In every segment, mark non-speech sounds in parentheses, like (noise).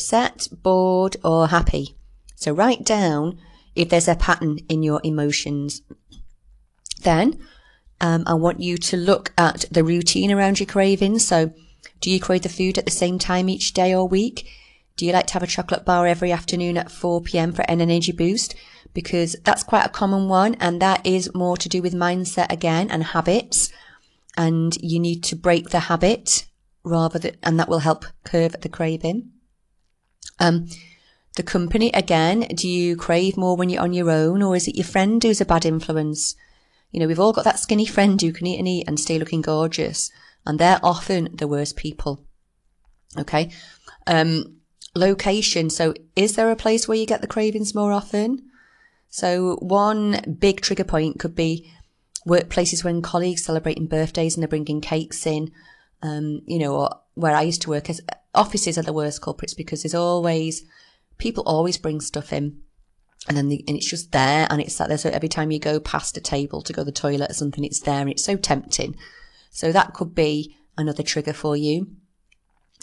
upset, bored, or happy. So write down if there's a pattern in your emotions. Then um, I want you to look at the routine around your cravings. So do you crave the food at the same time each day or week? Do you like to have a chocolate bar every afternoon at 4 p.m. for an energy boost? Because that's quite a common one, and that is more to do with mindset again and habits. And you need to break the habit rather than, and that will help curb the craving. Um, the company again, do you crave more when you're on your own, or is it your friend who's a bad influence? You know, we've all got that skinny friend who can eat and eat and stay looking gorgeous, and they're often the worst people. Okay. Um, location. So is there a place where you get the cravings more often? So one big trigger point could be workplaces when colleagues celebrating birthdays and they're bringing cakes in. Um, you know, or where I used to work as offices are the worst culprits because there's always people always bring stuff in and then the, and it's just there and it's like there so every time you go past a table to go to the toilet or something it's there and it's so tempting so that could be another trigger for you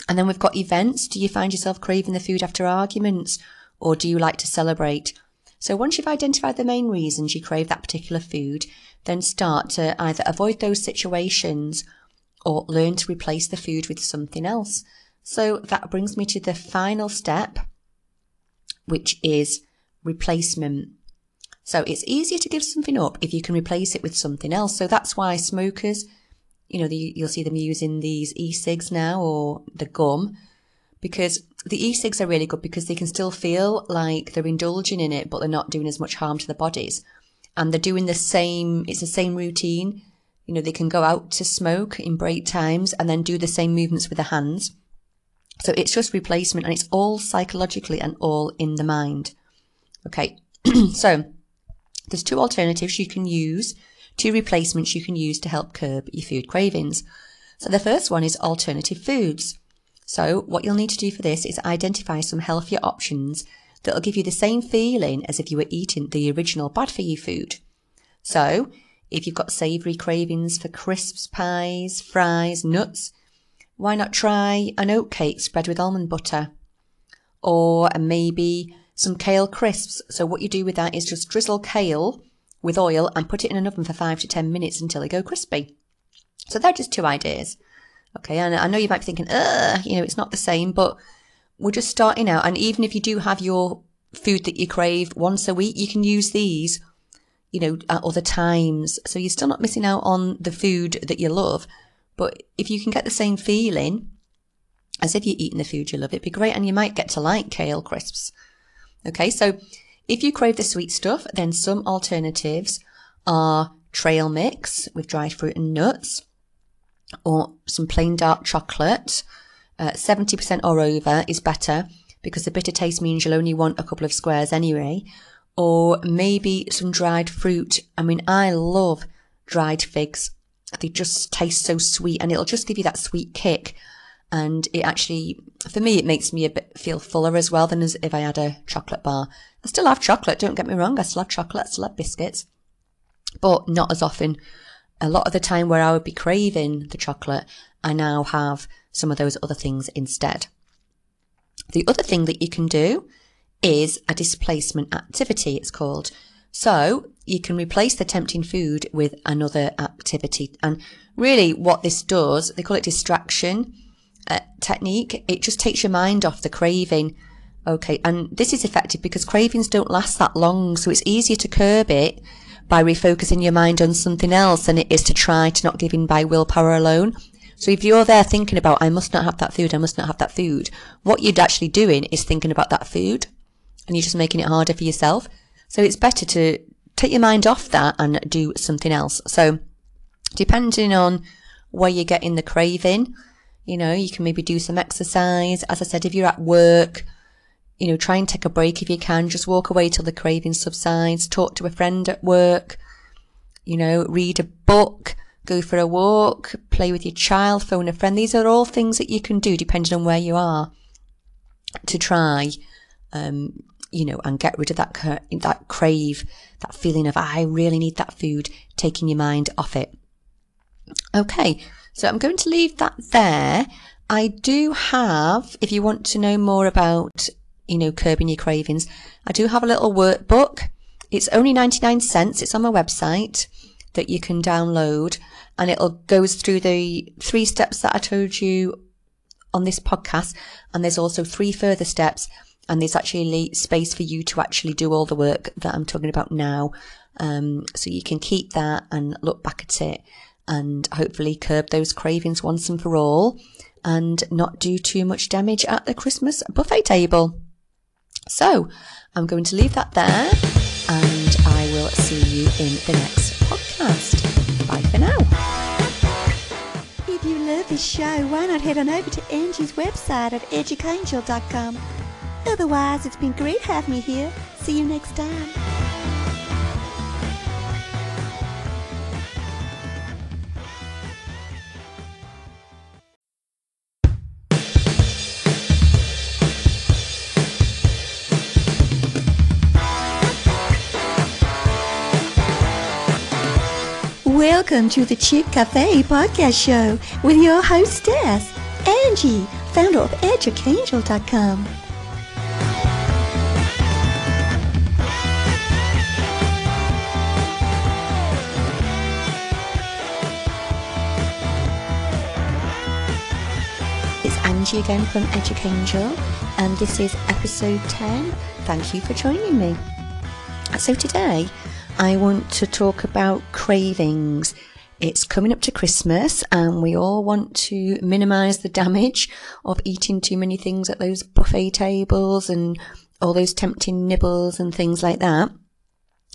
and then we've got events. Do you find yourself craving the food after arguments or do you like to celebrate? So once you've identified the main reasons you crave that particular food, then start to either avoid those situations or learn to replace the food with something else. So that brings me to the final step, which is replacement. So it's easier to give something up if you can replace it with something else. So that's why smokers you know, the, you'll see them using these e-cigs now or the gum because the e-cigs are really good because they can still feel like they're indulging in it, but they're not doing as much harm to the bodies. And they're doing the same, it's the same routine. You know, they can go out to smoke in break times and then do the same movements with the hands. So it's just replacement and it's all psychologically and all in the mind. Okay. (clears throat) so there's two alternatives you can use two replacements you can use to help curb your food cravings. So the first one is alternative foods. So what you'll need to do for this is identify some healthier options that'll give you the same feeling as if you were eating the original bad for you food. So if you've got savoury cravings for crisps, pies, fries, nuts, why not try an oat cake spread with almond butter? Or maybe some kale crisps. So what you do with that is just drizzle kale with oil and put it in an oven for five to 10 minutes until they go crispy. So they're just two ideas. Okay. And I know you might be thinking, uh, you know, it's not the same, but we're just starting out. And even if you do have your food that you crave once a week, you can use these, you know, at other times. So you're still not missing out on the food that you love. But if you can get the same feeling as if you're eating the food you love, it'd be great. And you might get to like kale crisps. Okay. So if you crave the sweet stuff, then some alternatives are trail mix with dried fruit and nuts, or some plain dark chocolate. Uh, 70% or over is better because the bitter taste means you'll only want a couple of squares anyway. Or maybe some dried fruit. I mean, I love dried figs. They just taste so sweet and it'll just give you that sweet kick. And it actually, for me, it makes me a bit feel fuller as well than as if I had a chocolate bar. I still have chocolate, don't get me wrong. I still have chocolate, I still have biscuits, but not as often. A lot of the time where I would be craving the chocolate, I now have some of those other things instead. The other thing that you can do is a displacement activity, it's called. So you can replace the tempting food with another activity. And really what this does, they call it distraction uh, technique. It just takes your mind off the craving Okay, and this is effective because cravings don't last that long, so it's easier to curb it by refocusing your mind on something else than it is to try to not give in by willpower alone. So if you're there thinking about, I must not have that food, I must not have that food, what you're actually doing is thinking about that food and you're just making it harder for yourself. So it's better to take your mind off that and do something else. So depending on where you're getting the craving, you know, you can maybe do some exercise. As I said, if you're at work, you know, try and take a break if you can. Just walk away till the craving subsides. Talk to a friend at work. You know, read a book, go for a walk, play with your child, phone a friend. These are all things that you can do depending on where you are to try, um, you know, and get rid of that, that crave, that feeling of, I really need that food, taking your mind off it. Okay. So I'm going to leave that there I do have, if you want to know more about, you know, curbing your cravings, I do have a little workbook. It's only 99 cents. It's on my website that you can download and it'll goes through the three steps that I told you on this podcast. And there's also three further steps and there's actually space for you to actually do all the work that I'm talking about now. Um, so you can keep that and look back at it and hopefully curb those cravings once and for all and not do too much damage at the Christmas buffet table. So I'm going to leave that there and I will see you in the next podcast. Bye for now. If you love this show, why not head on over to Angie's website at edgeangel.com. Otherwise, it's been great having me here. See you next time. Welcome to the Chick Cafe podcast show with your hostess, Angie, founder of EdgeAngel.com. Angie again from Educangel, and um, this is episode 10. Thank you for joining me. So, today I want to talk about cravings. It's coming up to Christmas, and we all want to minimize the damage of eating too many things at those buffet tables and all those tempting nibbles and things like that.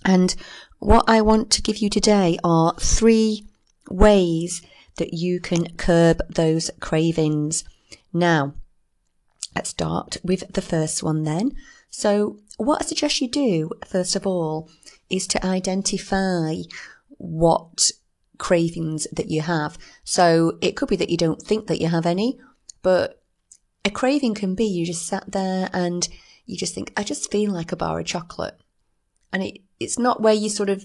And what I want to give you today are three ways that you can curb those cravings. Now, let's start with the first one then. So, what I suggest you do, first of all, is to identify what cravings that you have. So, it could be that you don't think that you have any, but a craving can be you just sat there and you just think, I just feel like a bar of chocolate. And it, it's not where you sort of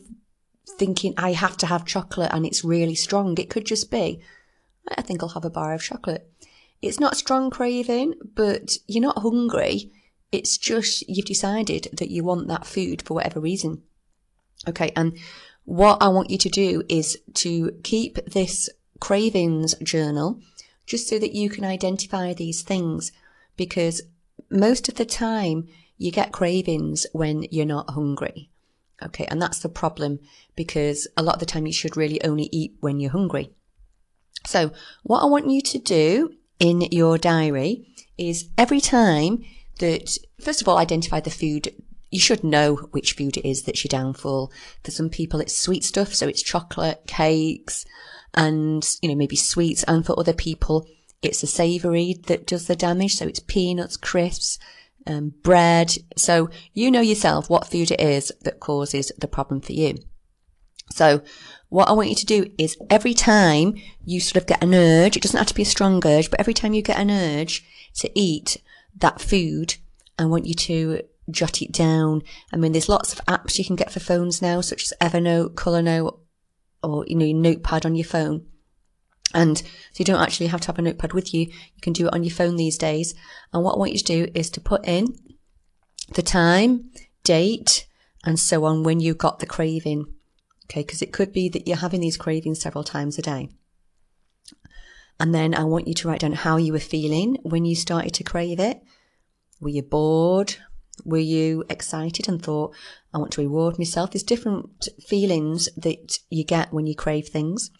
thinking, I have to have chocolate and it's really strong. It could just be, I think I'll have a bar of chocolate. It's not a strong craving, but you're not hungry. It's just you've decided that you want that food for whatever reason. Okay, and what I want you to do is to keep this cravings journal just so that you can identify these things because most of the time you get cravings when you're not hungry. Okay, and that's the problem because a lot of the time you should really only eat when you're hungry. So, what I want you to do in your diary is every time that, first of all, identify the food. You should know which food it is that's your downfall. For some people, it's sweet stuff, so it's chocolate, cakes, and, you know, maybe sweets. And for other people, it's the savory that does the damage. So it's peanuts, crisps, um, bread. So you know yourself what food it is that causes the problem for you. So what I want you to do is every time you sort of get an urge, it doesn't have to be a strong urge, but every time you get an urge to eat that food, I want you to jot it down. I mean, there's lots of apps you can get for phones now, such as Evernote, Colornote, or, you know, your notepad on your phone. And so you don't actually have to have a notepad with you. You can do it on your phone these days. And what I want you to do is to put in the time, date, and so on when you got the craving. Okay, because it could be that you're having these cravings several times a day. And then I want you to write down how you were feeling when you started to crave it. Were you bored? Were you excited and thought, I want to reward myself? There's different feelings that you get when you crave things.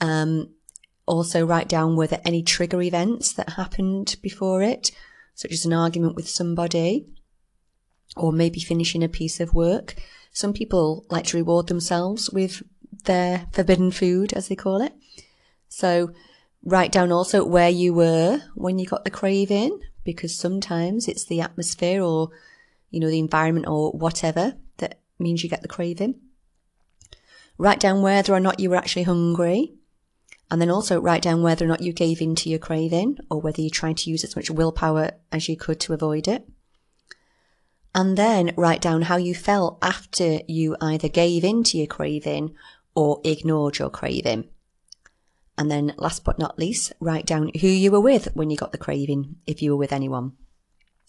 Um, also, write down were there any trigger events that happened before it, such as an argument with somebody, or maybe finishing a piece of work. Some people like to reward themselves with their forbidden food, as they call it. So write down also where you were when you got the craving, because sometimes it's the atmosphere or, you know, the environment or whatever that means you get the craving. Write down whether or not you were actually hungry. And then also write down whether or not you gave in to your craving or whether you tried to use as much willpower as you could to avoid it and then write down how you felt after you either gave in to your craving or ignored your craving. And then last but not least, write down who you were with when you got the craving, if you were with anyone.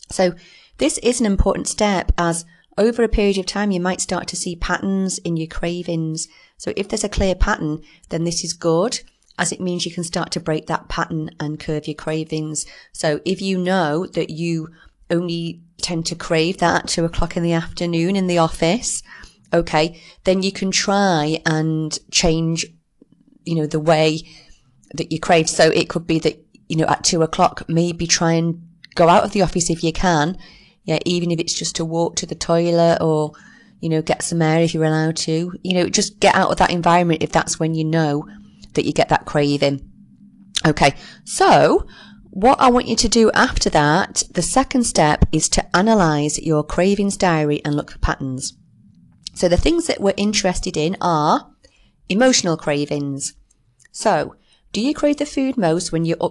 So this is an important step as over a period of time, you might start to see patterns in your cravings. So if there's a clear pattern, then this is good as it means you can start to break that pattern and curve your cravings. So if you know that you only tend to crave that at two o'clock in the afternoon in the office, okay, then you can try and change, you know, the way that you crave. So it could be that, you know, at two o'clock, maybe try and go out of the office if you can yeah, even if it's just to walk to the toilet or, you know, get some air if you're allowed to, you know, just get out of that environment if that's when you know that you get that craving. Okay. So what I want you to do after that, the second step is to analyze your cravings diary and look for patterns. So the things that we're interested in are emotional cravings. So do you crave the food most when you're